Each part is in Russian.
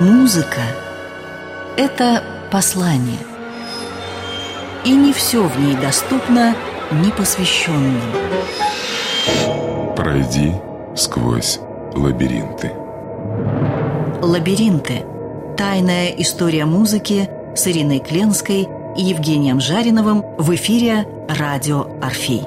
Музыка – это послание. И не все в ней доступно непосвященным. Пройди сквозь лабиринты. Лабиринты. Тайная история музыки с Ириной Кленской и Евгением Жариновым в эфире «Радио Орфей».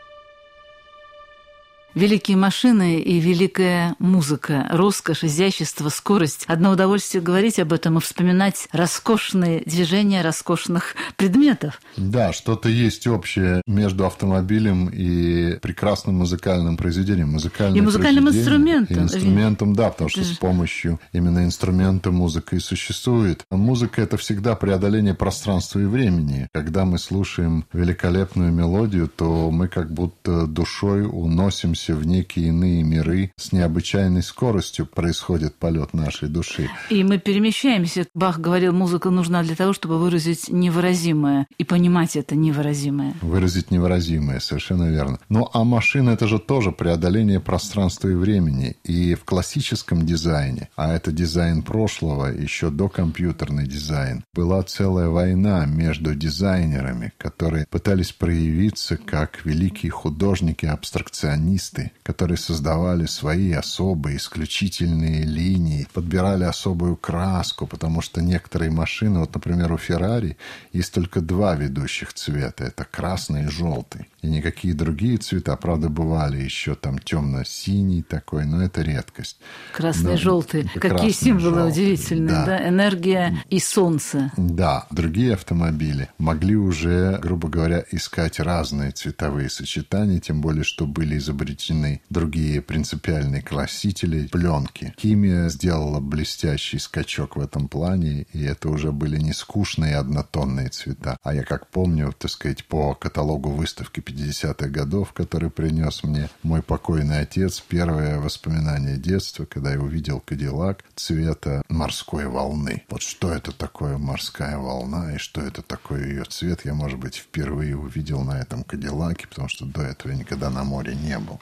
Великие машины и великая музыка, роскошь, изящество, скорость. Одно удовольствие говорить об этом и вспоминать роскошные движения роскошных предметов. Да, что-то есть общее между автомобилем и прекрасным музыкальным произведением. Музыкальное и музыкальным инструментом. И инструментом, да, потому что с помощью именно инструмента музыка и существует. Музыка – это всегда преодоление пространства и времени. Когда мы слушаем великолепную мелодию, то мы как будто душой уносимся переносимся в некие иные миры. С необычайной скоростью происходит полет нашей души. И мы перемещаемся. Бах говорил, музыка нужна для того, чтобы выразить невыразимое и понимать это невыразимое. Выразить невыразимое, совершенно верно. Ну, а машина – это же тоже преодоление пространства и времени. И в классическом дизайне, а это дизайн прошлого, еще до компьютерный дизайн, была целая война между дизайнерами, которые пытались проявиться как великие художники-абстракционисты, артисты, которые создавали свои особые, исключительные линии, подбирали особую краску, потому что некоторые машины, вот, например, у Феррари есть только два ведущих цвета, это красный и желтый. И никакие другие цвета, правда, бывали еще там темно-синий такой, но это редкость. Красный, но, желтый. Какие символы желтый, удивительные, да. да? Энергия и солнце. Да, другие автомобили могли уже, грубо говоря, искать разные цветовые сочетания, тем более, что были изобретены изобретены другие принципиальные красители пленки. Химия сделала блестящий скачок в этом плане, и это уже были не скучные однотонные цвета. А я как помню, так сказать, по каталогу выставки 50-х годов, который принес мне мой покойный отец, первое воспоминание детства, когда я увидел Кадиллак цвета морской волны. Вот что это такое морская волна и что это такое ее цвет, я, может быть, впервые увидел на этом Кадиллаке, потому что до этого я никогда на море не был.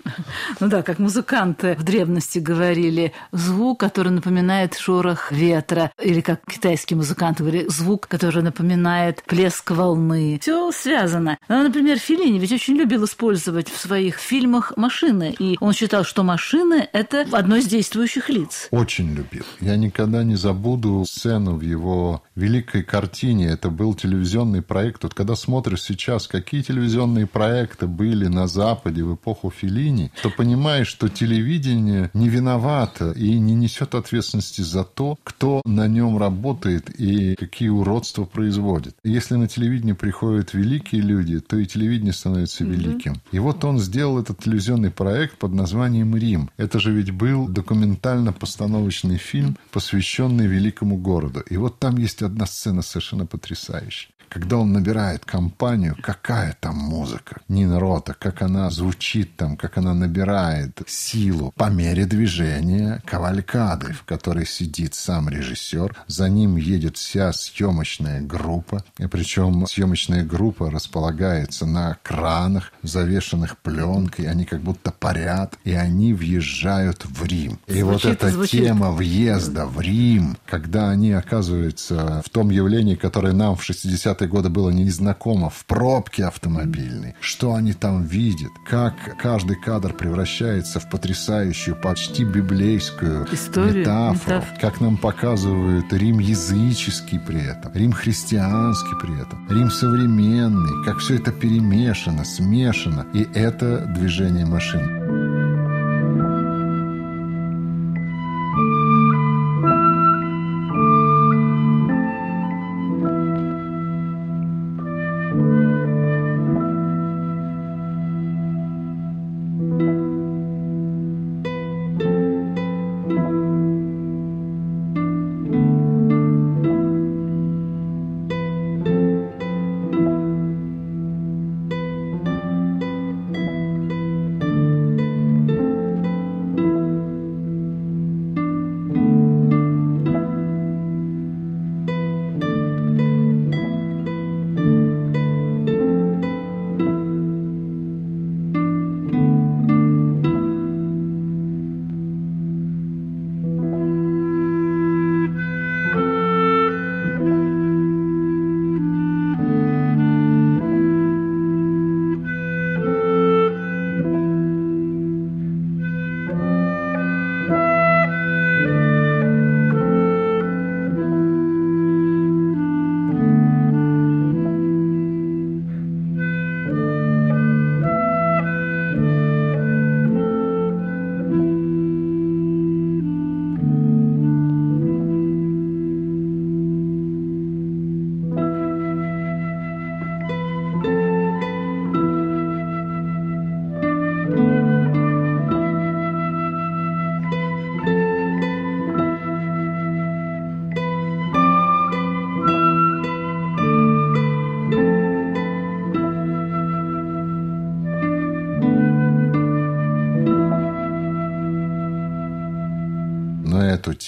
Ну да, как музыканты в древности говорили, звук, который напоминает шорох ветра, или как китайские музыканты говорили, звук, который напоминает плеск волны. Все связано. Ну, например, Филини ведь очень любил использовать в своих фильмах машины, и он считал, что машины – это одно из действующих лиц. Очень любил. Я никогда не забуду сцену в его великой картине. Это был телевизионный проект. Вот когда смотришь сейчас, какие телевизионные проекты были на Западе в эпоху Филини, то понимаешь, что телевидение не виновато и не несет ответственности за то, кто на нем работает и какие уродства производит. Если на телевидение приходят великие люди, то и телевидение становится великим. Mm-hmm. И вот он сделал этот телевизионный проект под названием «Рим». Это же ведь был документально-постановочный фильм, посвященный великому городу. И вот там есть одна сцена совершенно потрясающая когда он набирает компанию, какая там музыка, Нина Рота, как она звучит там, как она набирает силу по мере движения кавалькады, в которой сидит сам режиссер, за ним едет вся съемочная группа, и причем съемочная группа располагается на кранах, завешенных пленкой, они как будто парят, и они въезжают в Рим. И звучит, вот эта звучит. тема въезда в Рим, когда они оказываются в том явлении, которое нам в 60 20 годы было незнакомо в пробке автомобильной. Что они там видят? Как каждый кадр превращается в потрясающую, почти библейскую Историю, метафору. Метаф... Как нам показывают Рим языческий при этом, Рим христианский при этом, Рим современный. Как все это перемешано, смешано. И это движение машин.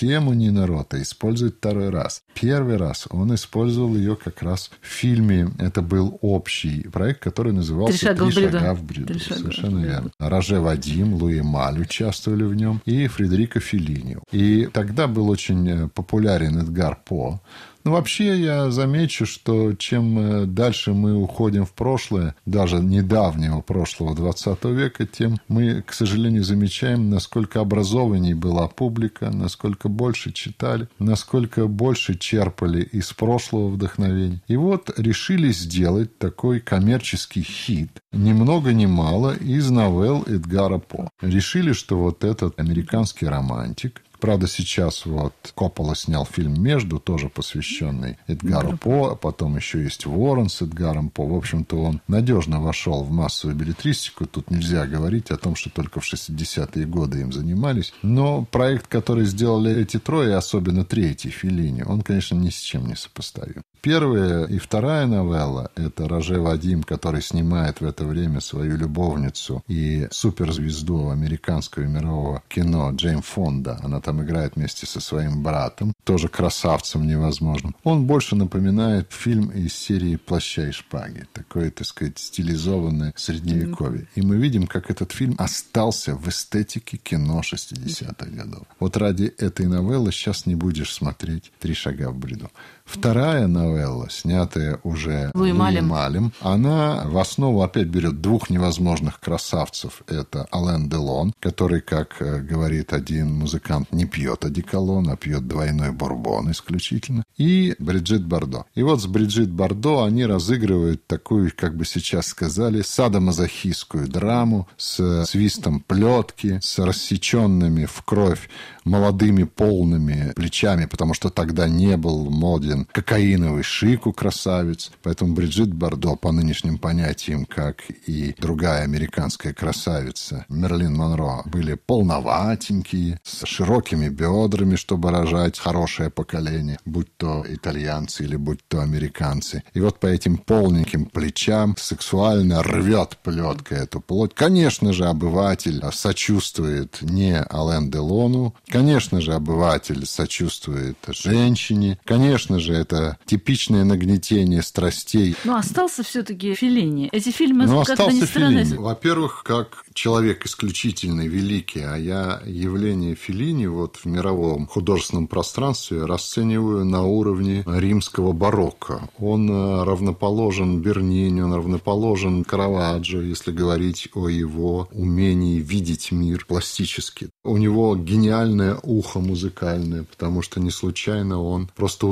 Тему Нина Рота использует второй раз. Первый раз он использовал ее как раз в фильме. Это был общий проект, который назывался «Три шага, «Три в, бреду». шага в бреду». «Три шага Совершенно в бреду». верно. Роже Вадим, Луи Маль участвовали в нем и Фредерико Феллини. И тогда был очень э, популярен Эдгар По. Ну, вообще, я замечу, что чем э, дальше мы уходим в прошлое, даже недавнего прошлого 20 века, тем мы, к сожалению, замечаем, насколько образованней была публика, насколько больше читали, насколько больше черпали из прошлого вдохновения. И вот решили сделать такой коммерческий хит, ни много ни мало, из новелл Эдгара По. Решили, что вот этот американский романтик, Правда, сейчас вот Коппола снял фильм «Между», тоже посвященный Эдгару По, а потом еще есть «Ворон» с Эдгаром По. В общем-то, он надежно вошел в массовую билетристику. Тут нельзя говорить о том, что только в 60-е годы им занимались. Но проект, который сделали эти трое, особенно третий, Филини, он, конечно, ни с чем не сопоставим. Первая и вторая новелла – это Роже Вадим, который снимает в это время свою любовницу и суперзвезду американского и мирового кино Джейн Фонда. Она там играет вместе со своим братом, тоже красавцем невозможным. Он больше напоминает фильм из серии «Плаща и шпаги». Такое, так сказать, стилизованное средневековье. И мы видим, как этот фильм остался в эстетике кино 60-х годов. Вот ради этой новеллы сейчас не будешь смотреть «Три шага в бреду». Вторая новелла, снятая уже Луи Малем. Малем, она в основу опять берет двух невозможных красавцев. Это Ален Делон, который, как э, говорит один музыкант, не пьет одеколон, а пьет двойной бурбон исключительно. И Бриджит Бардо. И вот с Бриджит Бардо они разыгрывают такую, как бы сейчас сказали, садомазохистскую драму с свистом плетки, с рассеченными в кровь молодыми полными плечами, потому что тогда не был моден кокаиновый шик у красавиц. Поэтому Бриджит Бардо, по нынешним понятиям, как и другая американская красавица Мерлин Монро, были полноватенькие, с широкими бедрами, чтобы рожать хорошее поколение, будь то итальянцы или будь то американцы. И вот по этим полненьким плечам сексуально рвет плетка эту плоть. Конечно же, обыватель сочувствует не Ален Делону, Конечно же, обыватель сочувствует женщине. Конечно же, это типичное нагнетение страстей. Но остался все-таки Филини. Эти фильмы, Но как-то ни остался странно, Феллини. Во-первых, как человек исключительный, великий, а я явление Феллини вот в мировом художественном пространстве расцениваю на уровне римского барокко. Он э, равноположен Бернини, он равноположен Караваджо, если говорить о его умении видеть мир пластически. У него гениальное ухо музыкальное, потому что не случайно он просто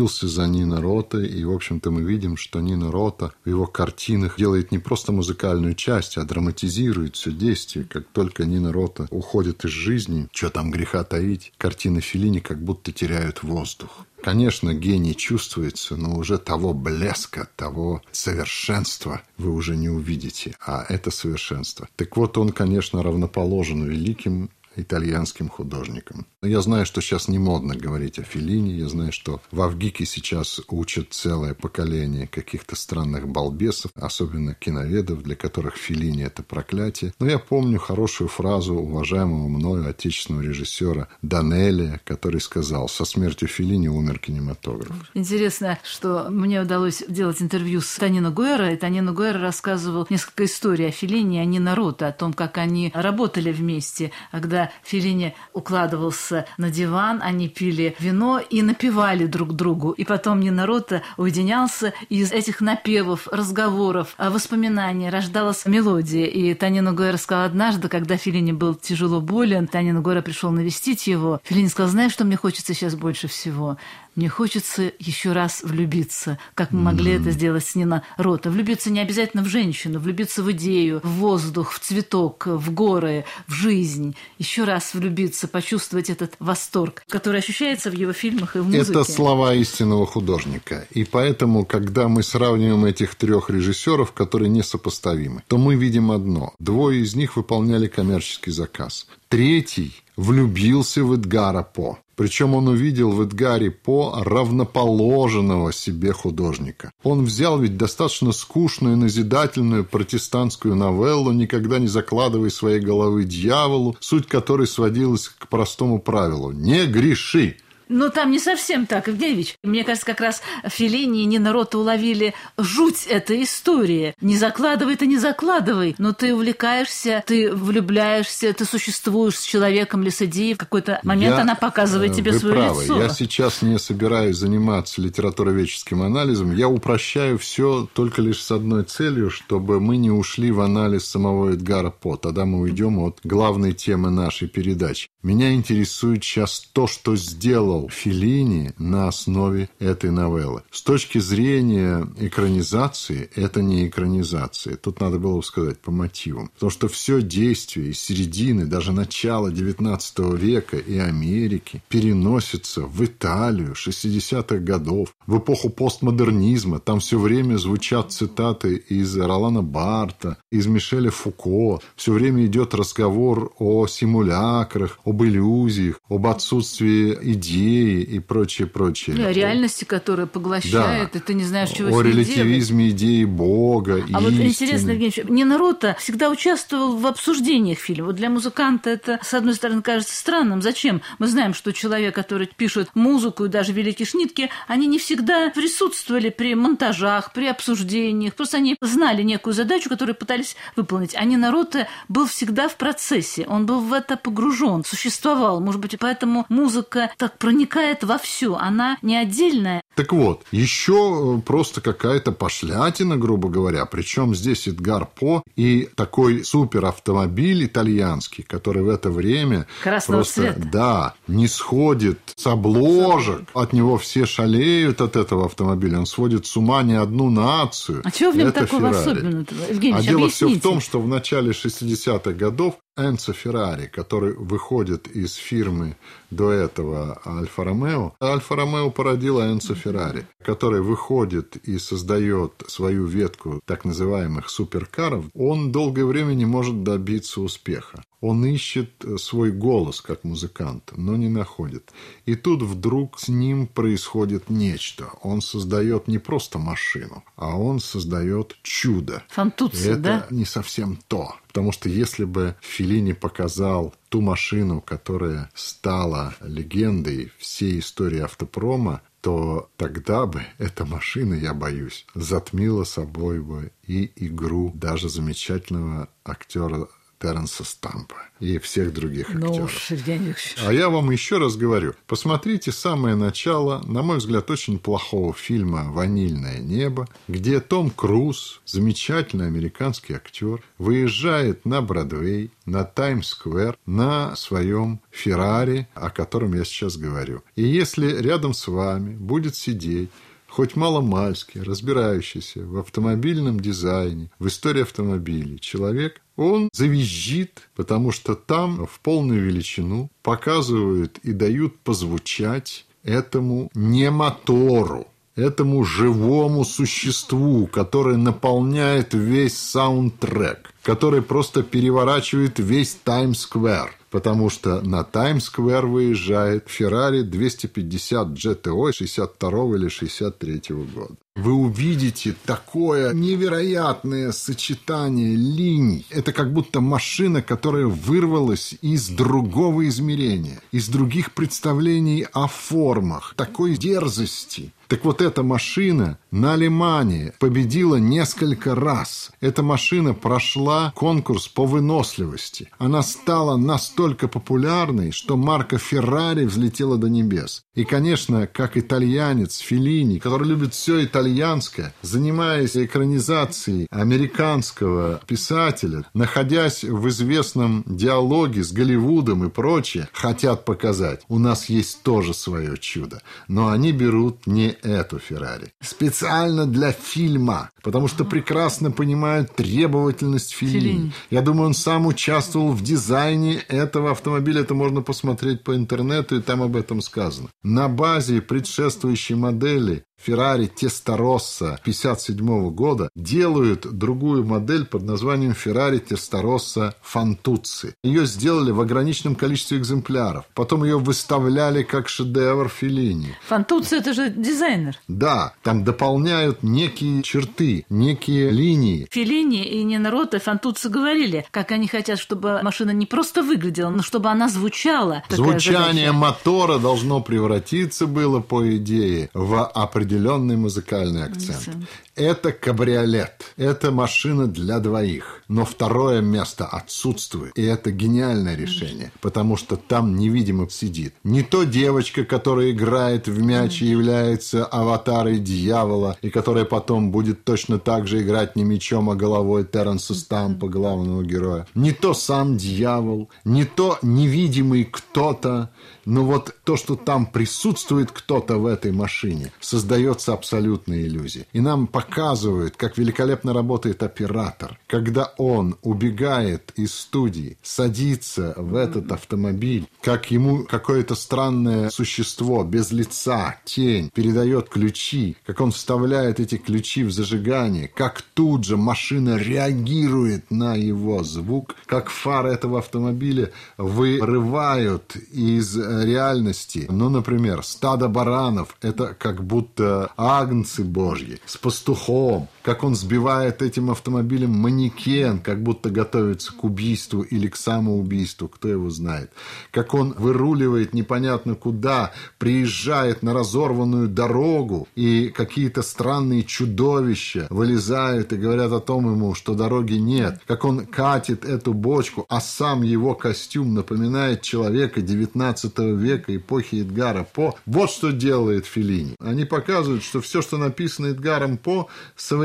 уцепился за Нина Рота, и, в общем-то, мы видим, что Нина Рота в его картинах делает не просто музыкальную часть, а драматизирует все действие. Как только Нина Рота уходит из жизни, что там греха таить, картины Феллини как будто теряют воздух. Конечно, гений чувствуется, но уже того блеска, того совершенства вы уже не увидите, а это совершенство. Так вот, он, конечно, равноположен великим итальянским художникам. Я знаю, что сейчас не модно говорить о Феллини, я знаю, что в Авгике сейчас учат целое поколение каких-то странных балбесов, особенно киноведов, для которых Феллини – это проклятие. Но я помню хорошую фразу уважаемого мною отечественного режиссера Данелия, который сказал «Со смертью Феллини умер кинематограф». Интересно, что мне удалось делать интервью с Танино Гуэра, и Танино Гуэра рассказывал несколько историй о Филине, о Нино Рота, о том, как они работали вместе, а когда Филини укладывался на диван, они пили вино и напевали друг другу. И потом Нино Рота уединялся, и из этих напевов, разговоров, а воспоминаний рождалась мелодия. И Танино Гуэра сказал однажды, когда Филини был тяжело болен, Танино Гуэра пришел навестить его. Филини сказал, знаешь, что мне хочется сейчас больше всего? Мне хочется еще раз влюбиться, как мы могли это сделать с Нина Рота. Влюбиться не обязательно в женщину, влюбиться в идею, в воздух, в цветок, в горы, в жизнь. Еще раз влюбиться, почувствовать этот восторг, который ощущается в его фильмах и в музыке. Это слова истинного художника. И поэтому, когда мы сравниваем этих трех режиссеров, которые несопоставимы, то мы видим одно. Двое из них выполняли коммерческий заказ. Третий влюбился в Эдгара По. Причем он увидел в Эдгаре По равноположенного себе художника. Он взял ведь достаточно скучную назидательную протестантскую новеллу «Никогда не закладывай своей головы дьяволу», суть которой сводилась к простому правилу «Не греши». Но там не совсем так, Евгеньевич. Мне кажется, как раз Филини и Нина Рота уловили жуть этой истории. Не закладывай ты, не закладывай, но ты увлекаешься, ты влюбляешься, ты существуешь с человеком Лисадии. В какой-то момент Я, она показывает э, тебе вы свое правы. лицо. Я сейчас не собираюсь заниматься литературоведческим анализом. Я упрощаю все только лишь с одной целью, чтобы мы не ушли в анализ самого Эдгара По. Тогда мы уйдем от главной темы нашей передачи. Меня интересует сейчас то, что сделал Филини на основе этой новеллы. С точки зрения экранизации, это не экранизация. Тут надо было бы сказать по мотивам. Потому что все действие из середины, даже начала XIX века и Америки переносится в Италию 60-х годов, в эпоху постмодернизма. Там все время звучат цитаты из Ролана Барта, из Мишеля Фуко. Все время идет разговор о симулякрах, об иллюзиях, об отсутствии идеи и прочее, прочее. Да, реальности, которая поглощает, Да. и ты не знаешь, чего О ней делать. релятивизме идеи Бога, А вот истины. интересно, Евгений, Нина Рота всегда участвовал в обсуждениях фильма. Вот для музыканта это, с одной стороны, кажется странным. Зачем? Мы знаем, что человек, который пишет музыку, и даже великие шнитки, они не всегда присутствовали при монтажах, при обсуждениях. Просто они знали некую задачу, которую пытались выполнить. А Нина Рота был всегда в процессе. Он был в это погружен, существовал. Может быть, поэтому музыка так проникает во все. Она не отдельная. Так вот, еще просто какая-то пошлятина, грубо говоря. Причем здесь Эдгар По и такой суперавтомобиль итальянский, который в это время Красного просто, цвета. да, не сходит с обложек. От него все шалеют от этого автомобиля. Он сводит с ума не одну нацию. А чего в нем Это такого Феррари. особенного? Евгений, А дело все в объясните. том, что в начале 60-х годов Энцо Феррари, который выходит из фирмы до этого Альфа-Ромео, Альфа-Ромео породила Энцо Феррари, который выходит и создает свою ветку так называемых суперкаров, он долгое время не может добиться успеха. Он ищет свой голос как музыкант, но не находит. И тут вдруг с ним происходит нечто. Он создает не просто машину, а он создает чудо. Фантуцци, Это да? не совсем то. Потому что если бы Филини показал ту машину, которая стала легендой всей истории автопрома, то тогда бы эта машина, я боюсь, затмила собой бы и игру даже замечательного актера Терренса Стампа и всех других Ну актеров. уж, Евгений Викторович. А я вам еще раз говорю, посмотрите самое начало, на мой взгляд, очень плохого фильма «Ванильное небо», где Том Круз, замечательный американский актер, выезжает на Бродвей, на Таймс-сквер, на своем Феррари, о котором я сейчас говорю. И если рядом с вами будет сидеть хоть маломальски разбирающийся в автомобильном дизайне, в истории автомобилей человек, он завизжит, потому что там в полную величину показывают и дают позвучать этому не мотору, этому живому существу, которое наполняет весь саундтрек, который просто переворачивает весь Таймс-сквер. Потому что на Таймс-сквер выезжает Феррари 250 GTO 62 или 63 года. Вы увидите такое невероятное сочетание линий. Это как будто машина, которая вырвалась из другого измерения, из других представлений о формах, такой дерзости. Так вот, эта машина на Лимане победила несколько раз. Эта машина прошла конкурс по выносливости. Она стала настолько популярной, что марка Феррари взлетела до небес. И, конечно, как итальянец Феллини, который любит все итальянское, занимаясь экранизацией американского писателя, находясь в известном диалоге с Голливудом и прочее, хотят показать, у нас есть тоже свое чудо. Но они берут не эту Феррари. Специально для фильма, потому что прекрасно понимают требовательность. Феллини. Я думаю, он сам участвовал в дизайне этого автомобиля. Это можно посмотреть по интернету, и там об этом сказано. На базе предшествующей модели Феррари Тестороса 57 года делают другую модель под названием Феррари Тестороса Фантуци. Ее сделали в ограниченном количестве экземпляров. Потом ее выставляли как шедевр Филини. Фантуци – это же дизайнер. Да, там дополняют некие черты, некие линии. Филини и Нина Рота Фантуци говорили, как они хотят, чтобы машина не просто выглядела, но чтобы она звучала. Звучание задача. мотора должно превратиться было, по идее, в определенный музыкальный акцент. Акцент. Это кабриолет. Это машина для двоих. Но второе место отсутствует. И это гениальное решение. Потому что там невидимо сидит. Не то девочка, которая играет в мяч и является аватарой дьявола, и которая потом будет точно так же играть не мячом, а головой Терренса Стампа, главного героя. Не то сам дьявол, не то невидимый кто-то, но вот то, что там присутствует кто-то в этой машине, создается абсолютная иллюзия. И нам показывают, как великолепно работает оператор. Когда он убегает из студии, садится в этот автомобиль, как ему какое-то странное существо без лица, тень, передает ключи, как он вставляет эти ключи в зажигание, как тут же машина реагирует на его звук, как фары этого автомобиля вырывают из реальности. Ну, например, стадо баранов – это как будто агнцы божьи с home. Как он сбивает этим автомобилем манекен, как будто готовится к убийству или к самоубийству, кто его знает. Как он выруливает непонятно куда, приезжает на разорванную дорогу, и какие-то странные чудовища вылезают и говорят о том ему, что дороги нет. Как он катит эту бочку, а сам его костюм напоминает человека 19 века, эпохи Эдгара По. Вот что делает Филини. Они показывают, что все, что написано Эдгаром По,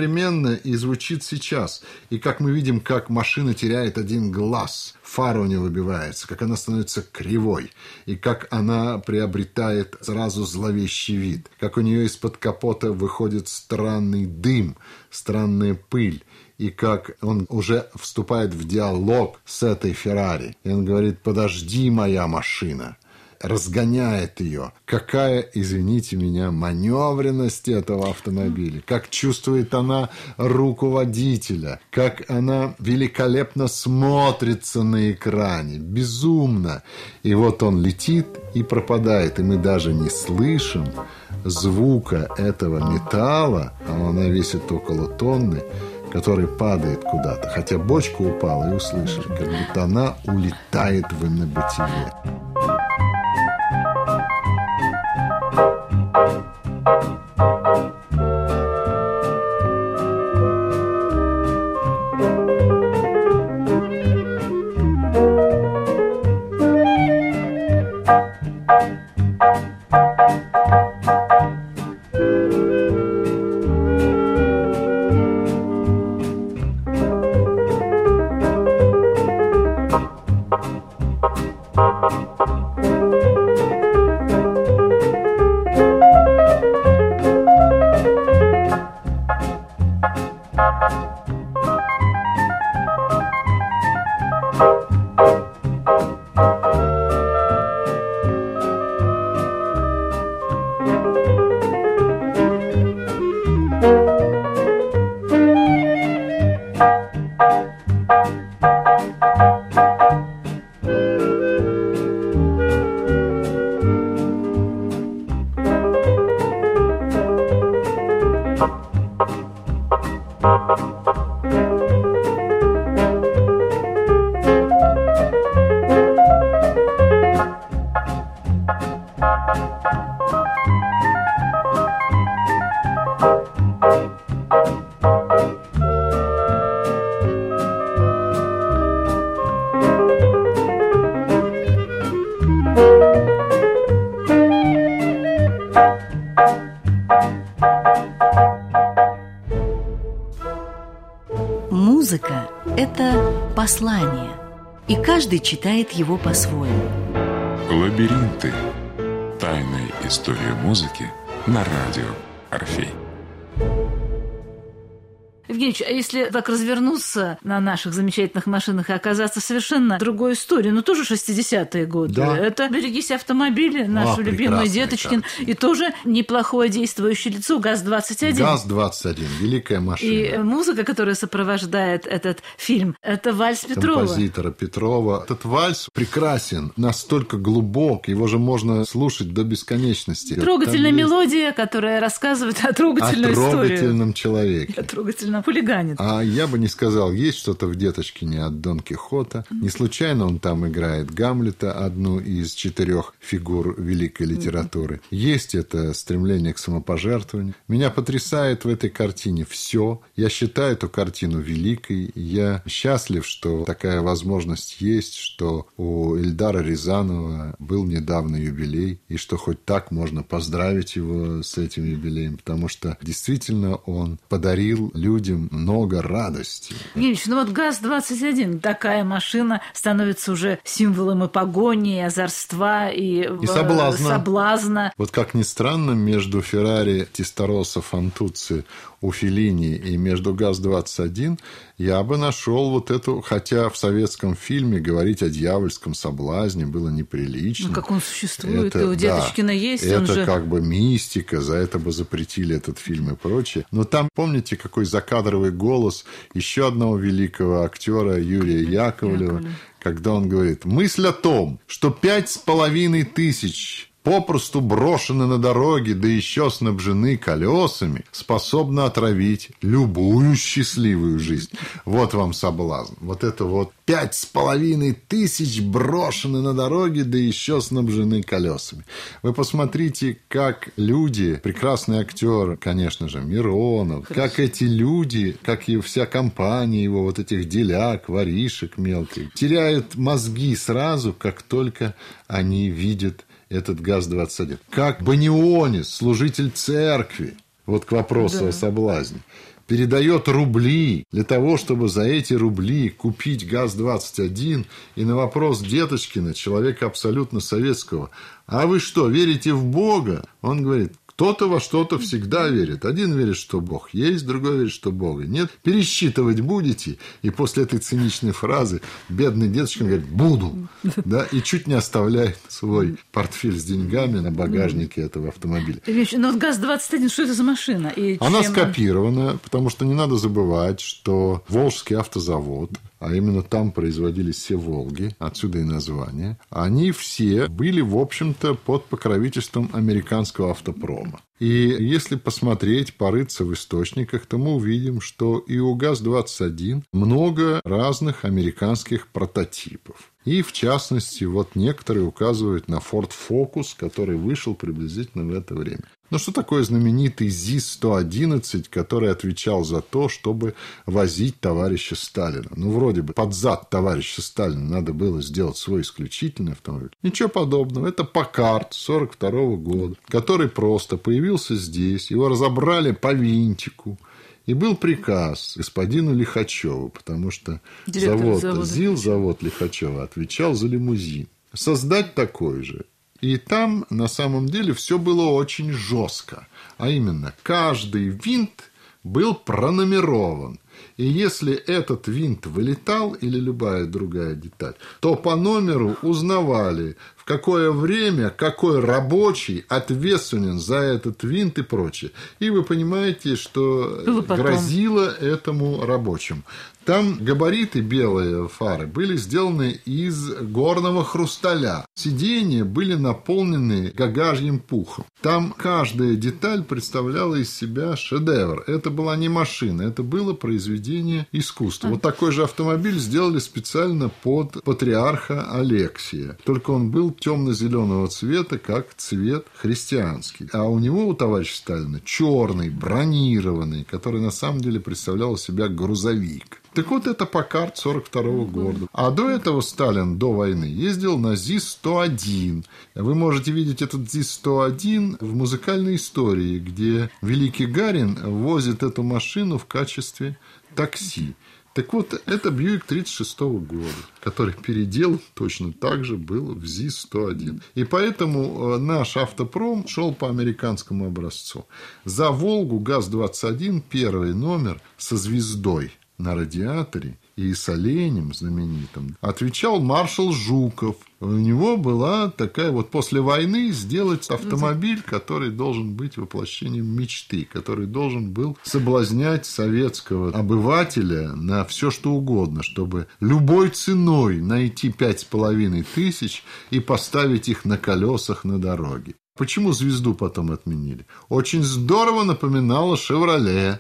современно и звучит сейчас. И как мы видим, как машина теряет один глаз, фара у нее выбивается, как она становится кривой, и как она приобретает сразу зловещий вид, как у нее из-под капота выходит странный дым, странная пыль, и как он уже вступает в диалог с этой Феррари. И он говорит, подожди, моя машина разгоняет ее. Какая, извините меня, маневренность этого автомобиля. Как чувствует она руку водителя. Как она великолепно смотрится на экране. Безумно. И вот он летит и пропадает. И мы даже не слышим звука этого металла. А она весит около тонны который падает куда-то. Хотя бочка упала и услышали, как будто она улетает в инобытие. Послание, и каждый читает его по-своему. Лабиринты. Тайная история музыки на радио Орфей. Если так развернуться на наших замечательных машинах и оказаться совершенно другой истории, ну тоже 60-е годы. Да. Это «Берегись автомобиля», наш А, любимый прекрасная Деточкин. И тоже неплохое действующее лицо ГАЗ-21. ГАЗ-21, великая машина. И музыка, которая сопровождает этот фильм, это вальс Петрова. композитора Петрова. Этот вальс прекрасен, настолько глубок, его же можно слушать до бесконечности. Трогательная Там есть мелодия, которая рассказывает о О трогательной истории. трогательном человеке. О трогательном хулигане. А я бы не сказал, есть что-то в «Деточкине» от Дон Кихота. Не случайно он там играет Гамлета, одну из четырех фигур великой литературы. Есть это стремление к самопожертвованию. Меня потрясает в этой картине все. Я считаю эту картину великой. Я счастлив, что такая возможность есть, что у Эльдара Рязанова был недавно юбилей, и что хоть так можно поздравить его с этим юбилеем, потому что действительно он подарил людям много радости. Евгеньевич, ну вот ГАЗ-21, такая машина становится уже символом и погони, и озорства, и, И соблазна. соблазна. Вот как ни странно, между Феррари Тестороса Фантуци у Феллини и между ГАЗ-21 я бы нашел вот эту, хотя в советском фильме говорить о дьявольском соблазне было неприлично. Ну, как он существует, и у да, Деточкина есть, Это же... как бы мистика, за это бы запретили этот фильм и прочее. Но там, помните, какой закадровый голос еще одного великого актера Юрия Яковлева, Яковлева. когда он говорит, мысль о том, что пять с половиной тысяч попросту брошены на дороге, да еще снабжены колесами, способна отравить любую счастливую жизнь. Вот вам соблазн. Вот это вот пять с половиной тысяч брошены на дороге, да еще снабжены колесами. Вы посмотрите, как люди, прекрасный актер, конечно же, Миронов, как эти люди, как и вся компания его, вот этих деляк, воришек мелких, теряют мозги сразу, как только они видят этот ГАЗ-21. Как Банионис, служитель церкви, вот к вопросу о соблазне, передает рубли для того, чтобы за эти рубли купить ГАЗ-21. И на вопрос Деточкина, человека абсолютно советского, а вы что, верите в Бога? Он говорит, кто-то во что-то всегда верит. Один верит, что Бог есть, другой верит, что Бога нет. Пересчитывать будете? И после этой циничной фразы бедный дедушка говорит, буду. Да, и чуть не оставляет свой портфель с деньгами на багажнике этого автомобиля. Евгеньевич, ну вот ГАЗ-21, что это за машина? И Она чем скопирована, потому что не надо забывать, что Волжский автозавод, а именно там производились все «Волги», отсюда и название, они все были, в общем-то, под покровительством американского автопрома. И если посмотреть, порыться в источниках, то мы увидим, что и у ГАЗ-21 много разных американских прототипов. И, в частности, вот некоторые указывают на Ford Focus, который вышел приблизительно в это время. Но что такое знаменитый ЗИС-111, который отвечал за то, чтобы возить товарища Сталина? Ну, вроде бы под зад товарища Сталина надо было сделать свой исключительный автомобиль. Ничего подобного. Это Паккарт 42 года, который просто появился здесь. Его разобрали по винтику. И был приказ господину Лихачеву, потому что Директор завод завода ЗИЛ, завод Лихачева, отвечал за лимузин. Создать такой же. И там на самом деле все было очень жестко. А именно, каждый винт был пронумерован. И если этот винт вылетал или любая другая деталь, то по номеру узнавали, какое время какой рабочий ответственен за этот винт и прочее. И вы понимаете, что грозило этому рабочему. Там габариты белые фары были сделаны из горного хрусталя. Сиденья были наполнены гагажьим пухом. Там каждая деталь представляла из себя шедевр. Это была не машина, это было произведение искусства. Вот такой же автомобиль сделали специально под патриарха Алексия. Только он был темно-зеленого цвета, как цвет христианский. А у него, у товарища Сталина, черный, бронированный, который на самом деле представлял из себя грузовик. Так вот, это Паккарт 42 года. А до этого Сталин, до войны, ездил на ЗИС-101. Вы можете видеть этот ЗИС-101 в музыкальной истории, где Великий Гарин возит эту машину в качестве такси. Так вот, это Бьюик 36 года, который передел точно так же был в ЗИС-101. И поэтому э, наш автопром шел по американскому образцу. За «Волгу» ГАЗ-21 первый номер со звездой на радиаторе и с оленем знаменитым отвечал маршал Жуков. У него была такая вот после войны сделать автомобиль, который должен быть воплощением мечты, который должен был соблазнять советского обывателя на все что угодно, чтобы любой ценой найти пять с половиной тысяч и поставить их на колесах на дороге. Почему звезду потом отменили? Очень здорово напоминало «Шевроле».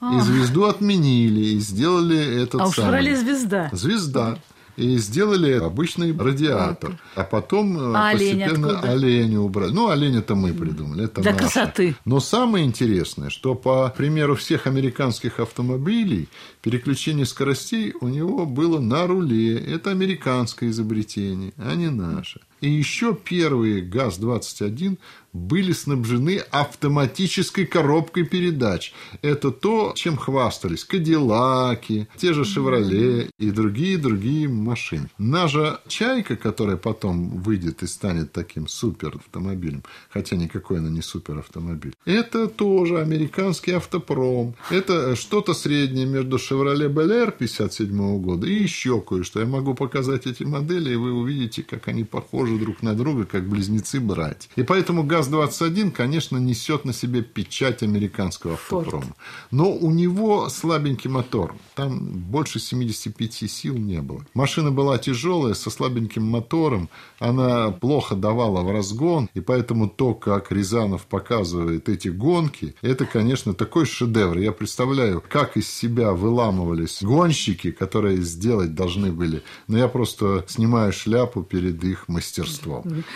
И звезду отменили, и сделали этот А самый... «Шевроле» звезда. Звезда. И сделали обычный радиатор. А потом э, А олень постепенно откуда? оленя убрали. Ну, оленя-то мы придумали. Это Для наше. красоты. Но самое интересное, что по примеру всех американских автомобилей, переключение скоростей у него было на руле. Это американское изобретение, а не наше. И еще первые ГАЗ-21 были снабжены автоматической коробкой передач. Это то, чем хвастались Кадиллаки, те же Шевроле и другие-другие машины. Наша «Чайка», которая потом выйдет и станет таким суперавтомобилем, хотя никакой она не суперавтомобиль, это тоже американский автопром. Это что-то среднее между «Шевроле Белер» 57 года и еще кое-что. Я могу показать эти модели, и вы увидите, как они похожи друг на друга, как близнецы-братья. И поэтому ГАЗ-21, конечно, несет на себе печать американского автопрома. Но у него слабенький мотор. Там больше 75 сил не было. Машина была тяжелая, со слабеньким мотором. Она плохо давала в разгон. И поэтому то, как Рязанов показывает эти гонки, это, конечно, такой шедевр. Я представляю, как из себя выламывались гонщики, которые сделать должны были. Но я просто снимаю шляпу перед их мастерством.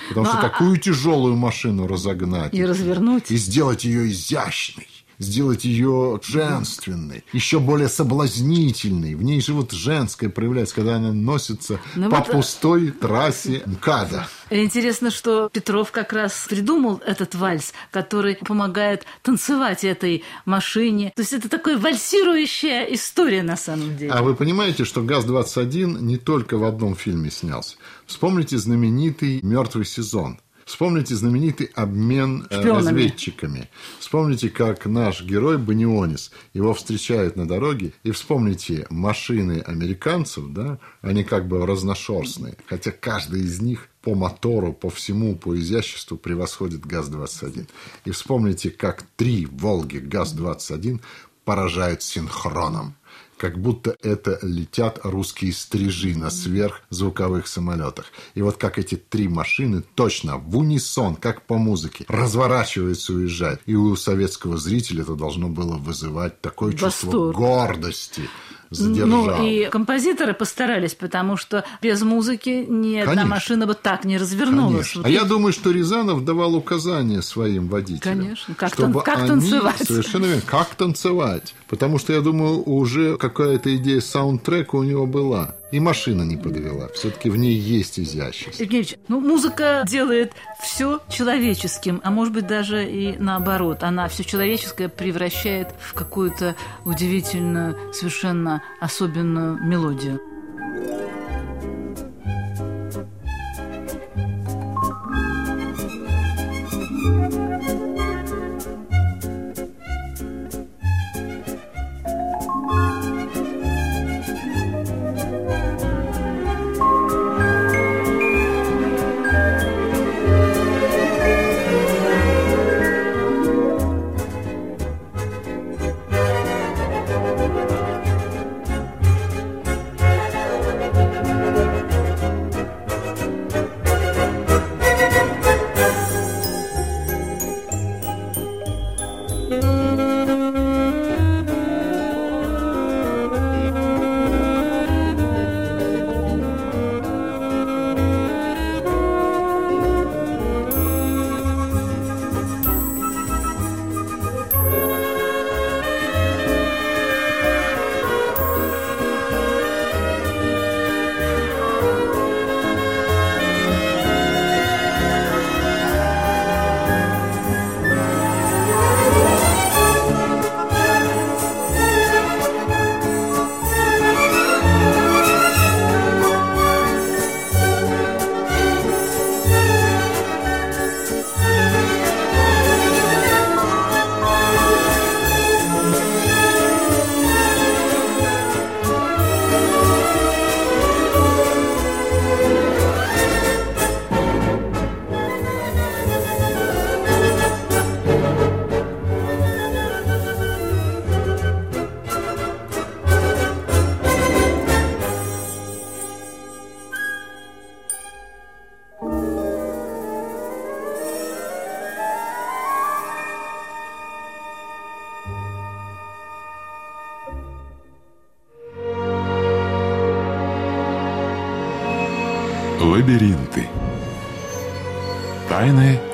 Потому Ну, что а- такую тяжелую машину разогнать И развернуть. и сделать ее изящной, сделать ее женственной, еще более соблазнительной. В ней же вот женское проявляется, когда она носится Ну по вот, э, пустой трассе МКАДа. Интересно, что Петров как раз придумал этот вальс, который помогает танцевать этой машине. То есть это такая вальсирующая история на самом деле. А вы понимаете, что ГАЗ-21 не только в одном фильме снялся. Вспомните знаменитый «Мертвый сезон». Вспомните знаменитый обмен э, Шпионами. разведчиками. Вспомните, как наш герой Банионис его встречает на дороге. И вспомните машины американцев, да, они как бы разношерстные. Хотя каждый из них по мотору, по всему, по изяществу превосходит ГАЗ-21. И вспомните, как три «Волги» ГАЗ-21 поражают синхроном как будто это летят русские стрижи на сверхзвуковых самолетах. И вот как эти три машины точно в унисон, как по музыке, разворачиваются и уезжают. И у советского зрителя это должно было вызывать такое чувство Восторг. гордости за державу. Ну и композиторы постарались, потому что без музыки ни одна Конечно. машина бы так не развернулась. Конечно. А я думаю, что Рязанов давал указания своим водителям. Конечно. Как чтобы тан- как они- танцевать. Совершенно верно. Как танцевать. Потому что, я думаю, уже какая-то идея саундтрека у него была. И машина не подвела. Все-таки в ней есть изящесть. Евгеньевич, ну музыка делает все человеческим, а может быть даже и наоборот. Она все человеческое превращает в какую-то удивительную, совершенно особенную мелодию.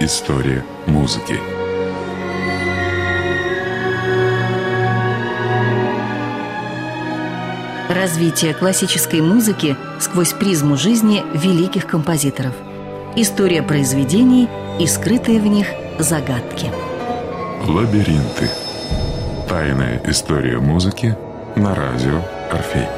История музыки. Развитие классической музыки сквозь призму жизни великих композиторов. История произведений и скрытые в них загадки. Лабиринты. Тайная история музыки на радио Орфей.